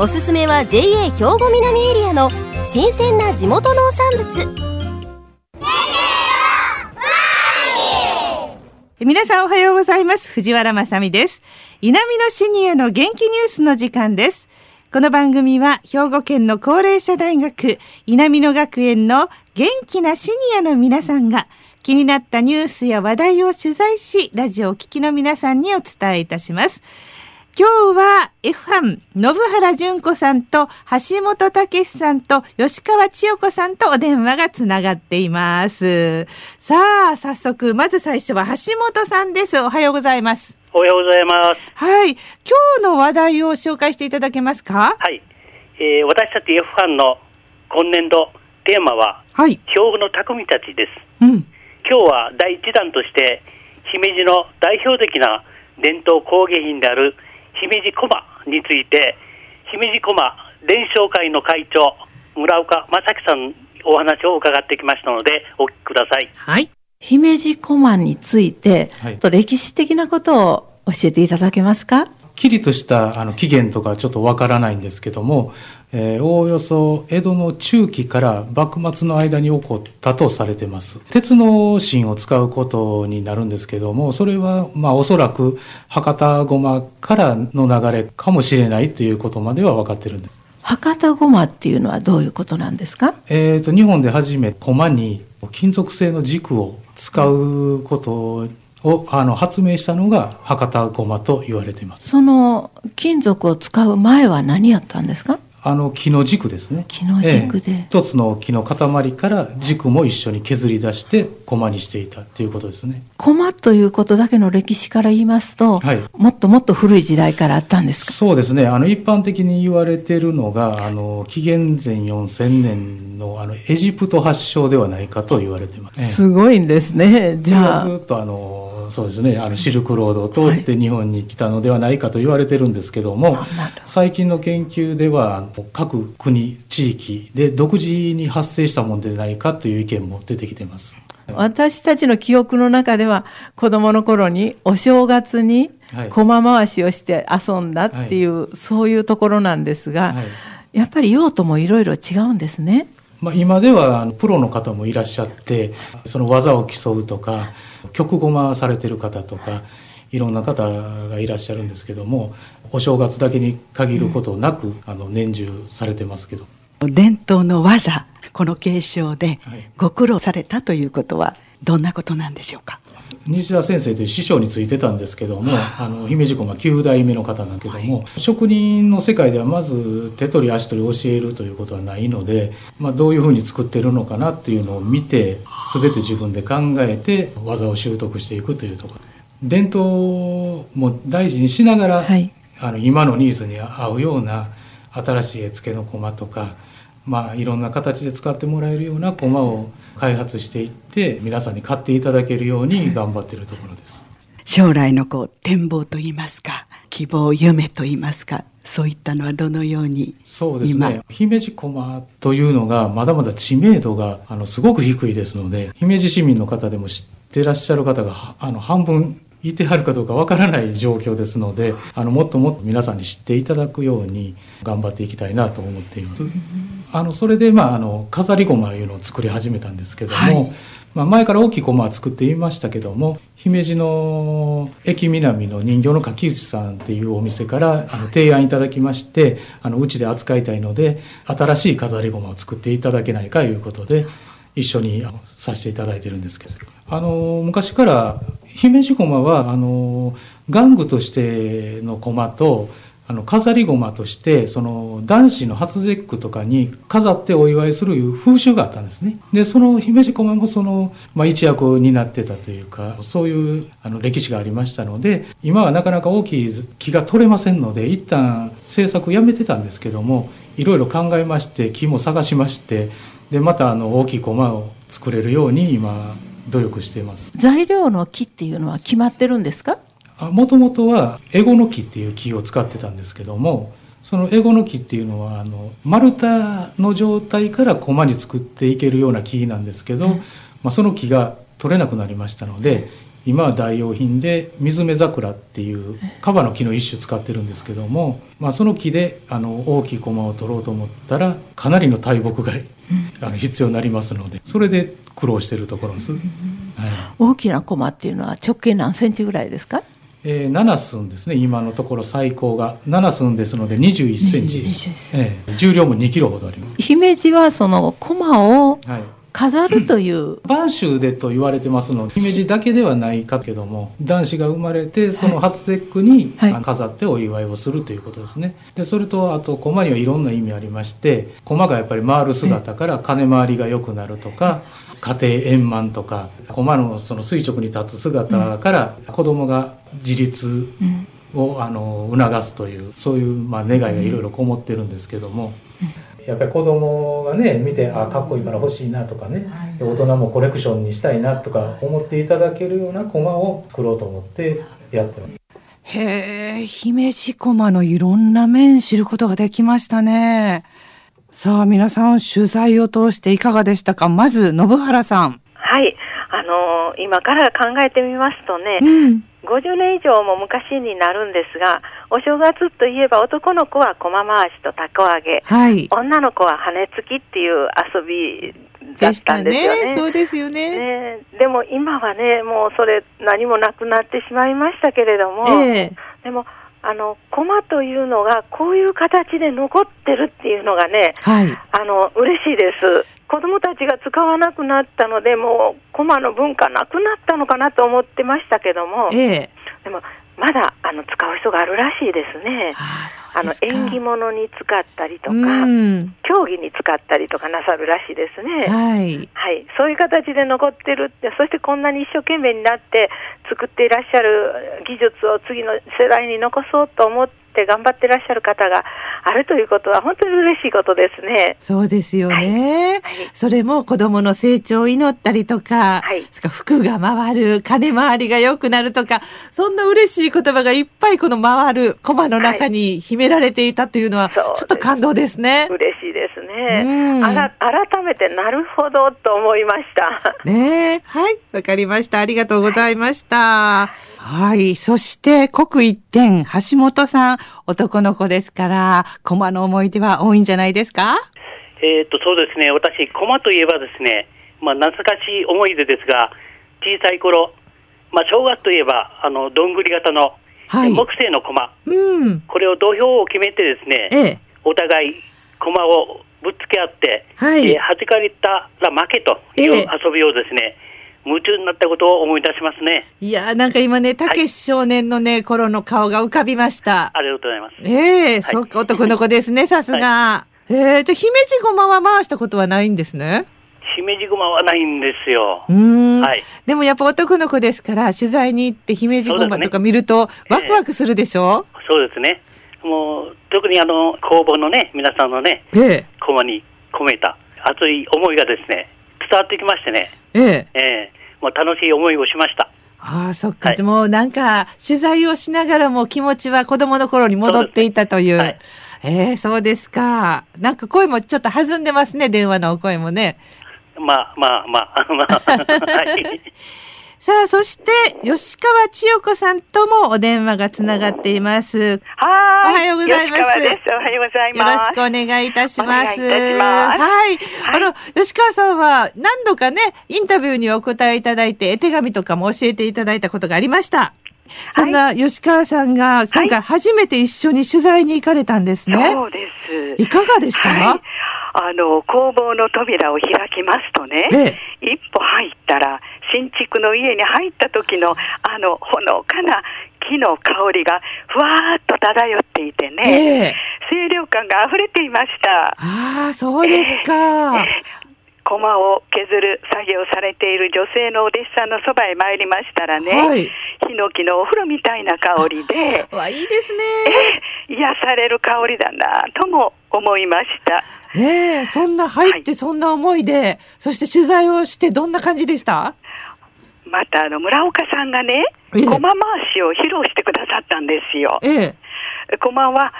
おすすめは JA 兵庫南エリアの新鮮な地元農産物。皆さんおはようございます。藤原まさです。南のシニアの元気ニュースの時間です。この番組は兵庫県の高齢者大学南野学園の元気なシニアの皆さんが気になったニュースや話題を取材し、ラジオを聴きの皆さんにお伝えいたします。今日は F 班、信原純子さんと橋本武さんと吉川千代子さんとお電話がつながっています。さあ、早速、まず最初は橋本さんです。おはようございます。おはようございます。はい。今日の話題を紹介していただけますか？はい。えー、私たち F 班の今年度テーマは、はい。兵庫の匠たちです。うん。今日は第一弾として、姫路の代表的な伝統工芸品である姫路駒について、姫路駒伝承会の会長、村岡正樹さんお話を伺ってきましたので、お聞きください。はい。姫路駒について、はい、歴史的なことを教えていただけますか？きりとしたあの起源とかちょっとわからないんですけども、えー、おおよそ江戸の中期から幕末の間に起こったとされてます。鉄の芯を使うことになるんですけども、それはまあおそらく博多ごまからの流れかもしれないということまでは分かってるんです。博多ごまっていうのはどういうことなんですか？えっ、ー、と、日本で初め駒に金属製の軸を使うことをあの発明したのが博多ごまと言われていますその金属を使う前は何やったんですか？あの木の軸ですね。木の軸で、ええ、一つの木の塊から軸も一緒に削り出して駒にしていたっていうことですね。駒ということだけの歴史から言いますと、はい、もっともっと古い時代からあったんですか？そうですね。あの一般的に言われているのがあの紀元前4000年のあのエジプト発祥ではないかと言われてます、すごいんですね。じゃあ。ずっとあのそうですね。あのシルクロードを通って日本に来たのではないかと言われてるんですけども、はい、最近の研究では各国地域で独自に発生したものでないかという意見も出てきてます。私たちの記憶の中では子供の頃にお正月に駒回しをして遊んだっていう、はい、そういうところなんですが、はい、やっぱり用途もいろいろ違うんですね。まあ、今ではプロの方もいらっしゃってその技を競うとか曲ごまされてる方とかいろんな方がいらっしゃるんですけどもお正月だけに限ることなく、うん、あの年中されてますけど。伝統の技この継承でご苦労されたということはどんなことなんでしょうか？西田先生という師匠についてたんですけどもあの姫路駒9代目の方なんけども、はい、職人の世界ではまず手取り足取り教えるということはないので、まあ、どういうふうに作ってるのかなっていうのを見て全て自分で考えて技を習得していくというところ。伝統も大事にしながら、はい、あの今のニーズに合うような新しい絵付けの駒とかまあ、いろんな形で使ってもらえるような駒を開発していって皆さんに買っていただけるように頑張っているところです。将来のこう展望といいますか希望夢といいますかそういったのはどのようにそうですね。姫路駒というのがまだまだ知名度があのすごく低いですので姫路市民の方でも知ってらっしゃる方があの半分いてはるかどうかわからない状況ですのであのもっともっと皆さんに知っていただくように頑張っていきたいなと思っています。あのそれで、まあ、あの飾り駒いうのを作り始めたんですけども、はい、まあ、前から大きい駒は作っていましたけども姫路の駅南の人形の柿内さんっていうお店からあの提案いただきましてあのうちで扱いたいので新しい飾り駒を作っていただけないかいうことで一緒にさせていただいてるんですけど。あの昔から姫路駒はあの玩具としての駒とあの飾り駒としてその男子の初節句とかに飾ってお祝いするいう風習があったんですね。でその姫路駒もその、まあ、一役になってたというかそういうあの歴史がありましたので今はなかなか大きい木が取れませんので一旦制作やめてたんですけどもいろいろ考えまして木も探しましてでまたあの大きい駒を作れるように今努力しています。材料の木っていうのは決まってるんですか？もともとはエゴノ木っていう木を使ってたんですけどもそのエゴノ木っていうのはあの丸太の状態から駒に作っていけるような木なんですけど、うん、まあ、その木が取れなくなりましたので今は代用品で水目桜っていうカバの木の一種使ってるんですけども、まあ、その木であの大きい駒を取ろうと思ったらかなりの大木があの必要になりますのでそれで苦労してるところです、はい、大きな駒っていうのは直径何センチぐらいですか？えー、7寸ですね。今のところ最高が7寸ですので21センチ、えー、重量も2キロほどあります。姫路はその駒を、はい飾るという。播州でと言われてますので、姫路だけではないかけども、男子が生まれて、その初節句に飾ってお祝いをするということですね。で、それと、あと、駒にはいろんな意味ありまして、駒がやっぱり回る姿から金回りが良くなるとか、家庭円満とか、駒のその垂直に立つ姿から子供が自立をあの促すという、そういうまあ願いがいろいろこもってるんですけども。やっぱり子供がね見てあかっこいいから欲しいなとかね、はい、大人もコレクションにしたいなとか思っていただけるような駒を作ろうと思ってやってます。へえ、姫路駒のいろんな面知ることができましたね。さあ、皆さん取材を通していかがでしたか？まず、信原さん。はい。あのー、今から考えてみますとね、うん、50年以上も昔になるんですが、お正月といえば男の子は駒回しとたこ揚げ、はい、女の子は羽根つきっていう遊びだったんですよね。ね。そうですよね、ね、でも今はね、もうそれ何もなくなってしまいましたけれども、えー、でもあの駒というのがこういう形で残ってるっていうのがね、はい、あの嬉しいです。子供たちが使わなくなったので、もう駒の文化なくなったのかなと思ってましたけども、ええ、でもまだあの使う人があるらしいですね。あの縁起物に使ったりとか、競技に使ったりとかなさるらしいですね。はい、はい、そういう形で残ってるって、そしてこんなに一生懸命になって作っていらっしゃる技術を次の世代に残そうと思ってって頑張ってらっしゃる方があるということは本当に嬉しいことですね。そうですよね。はい、それも子供の成長を祈ったりとか、はい、服が回る、金回りが良くなるとか、そんな嬉しい言葉がいっぱいこの回るコマの中に秘められていたというのは、ちょっと感動ですね。嬉しいですね。あら改めてなるほどと思いました。ねはい、わかりました。ありがとうございました。はいはい。そして、刻一点、橋本さん、男の子ですから、駒の思い出は多いんじゃないですか？えっと、そうですね。私、駒といえばですね、まあ、懐かしい思い出ですが、小さい頃、まあ、正月といえば、あの、どんぐり型の、はい、木製の駒、うん、これを土俵を決めてですね、ええ、お互い駒をぶっつけ合って、はい、えー、弾かれたら負けという遊びをですね、え夢中になったことを思い出しますね。いやなんか今ね、たけし少年のね、はい、頃の顔が浮かびました。ありがとうございます。ええーはい、そっか、男の子ですね、さすが。はい、ええー、じゃ姫路ごまは回したことはないんですね？姫路ごまはないんですよ。うん。はい。でもやっぱ男の子ですから、取材に行って姫路ごまとか見ると、ワクワクするでしょ、えー、そうですね。もう、特にあの、工房のね、皆さんのね、ええー、駒に込めた熱い思いがですね、伝わってきましてね。ええええもう楽しい思いをしました。ああ、そっか。はい、でもなんか、取材をしながらも気持ちは子供の頃に戻っていたという。うはい、ええー、そうですか。なんか声もちょっと弾んでますね、電話のお声もね。まあまあまあ、まあ、はい。さあ、そして、吉川千代子さんともお電話がつながっています。はい。おはようございます。吉川です。おはようございます。よろしくお願いいたします。はい。はい、あの、吉川さんは何度かね、インタビューにお答えいただいて、絵手紙とかも教えていただいたことがありました。そんな吉川さんが今回初めて一緒に取材に行かれたんですね。はい、そうです。いかがでした、はい、あの、工房の扉を開きますとね、ええ、一歩入ったら、新築の家に入った時の、あの、ほのかな木の香りがふわーっと漂っていてね、えー、清涼感が溢れていました。ああ、そうですか。えー駒を削る作業されている女性のお弟子さんのそばへ参りましたらね、はい、ヒノキのお風呂みたいな香りで、わいいですね。癒される香りだなとも思いました。ねえ、そんな入ってそんな思いで、はい、そして取材をしてどんな感じでした？またあの村岡さんがね、ええ、駒回しを披露してくださったんですよ。ええ、駒は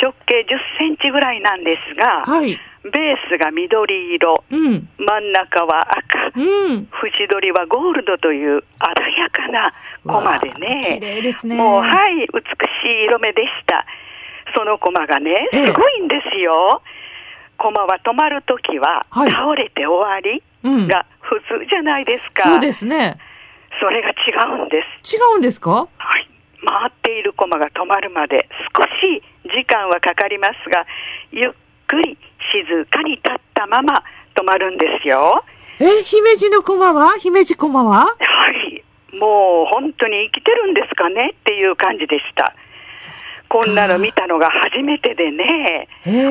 直径10センチぐらいなんですが、はい、ベースが緑色、うん、真ん中は赤、うん、縁取りはゴールドという鮮やかなコマでね。綺麗ですね。もう、はい、美しい色目でした。そのコマがね、すごいんですよ。ええ、コマは止まるときは、倒れて終わりが普通じゃないですか。そうですね。それが違うんです。違うんですか？はい。回っているコマが止まるまで少し時間はかかりますが、ゆっくり静かに立ったまま止まるんですよ。え、姫路の駒は？姫路駒は？はい。もう本当に生きてるんですかね？っていう感じでした。こんなの見たのが初めてでね、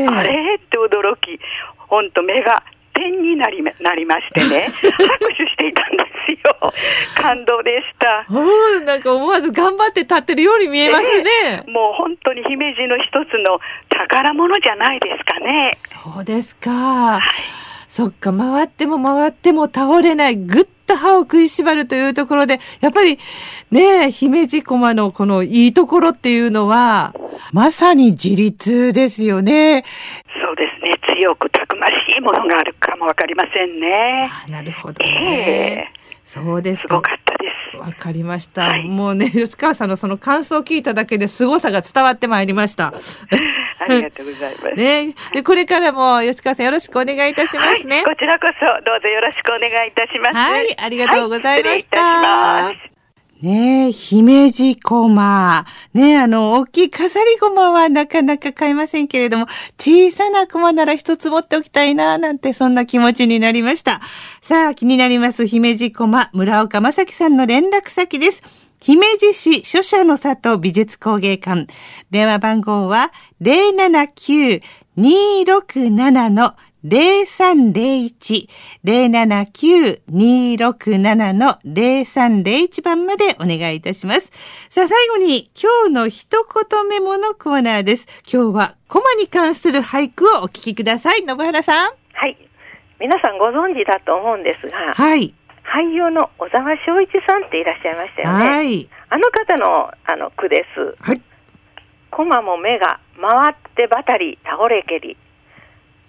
あれ？って驚き、本当目が点になりなりましてね、拍手していたんですよ。感動でした。うん、なんか思わず頑張って立ってるように見えますね。もう本当に姫路の一つの宝物じゃないですかね。そうですか。はい、そっか、回っても回っても倒れない、ぐっと歯を食いしばるというところで、やっぱりね、姫路駒のこのいいところっていうのは、まさに自立ですよね。強くたくましいものがあるかもわかりませんね。なるほどね。えー、そうですすごかったです。わかりました、はい、もうね、吉川さんのその感想を聞いただけで凄さが伝わってまいりました。ありがとうございます。ね。で、これからも吉川さんよろしくお願いいたしますね。はい、こちらこそどうぞよろしくお願いいたします。はい、ありがとうございました。はい、ねえ、姫路駒。ねえ、あの、大きい飾り駒はなかなか買えませんけれども、小さな駒なら一つ持っておきたいな、なんてそんな気持ちになりました。さあ、気になります姫路駒、村岡正樹さんの連絡先です。姫路市書写の里美術工芸館。電話番号は079-267-2 079-267 0301 079-267-0301番までお願いいたします。さあ、最後に今日の一言メモのコーナーです。今日はコマに関する俳句をお聞きください。信原さん。はい。皆さんご存知だと思うんですが、はい。俳優の小沢昭一さんっていらっしゃいましたよね。はい。あの方のあの句です。はい。コマも目が回ってばたり倒れけり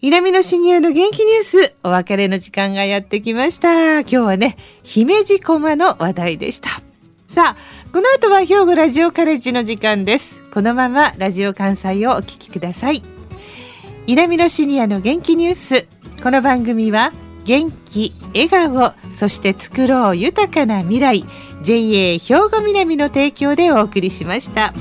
南のシニアの元気ニュース、お別れの時間がやってきました。今日はね、姫路駒の話題でした。さあ、この後は兵庫ラジオカレッジの時間です。このままラジオ関西をお聞きください。南のシニアの元気ニュース。この番組は、元気、笑顔、そして作ろう豊かな未来、JA 兵庫南の提供でお送りしました。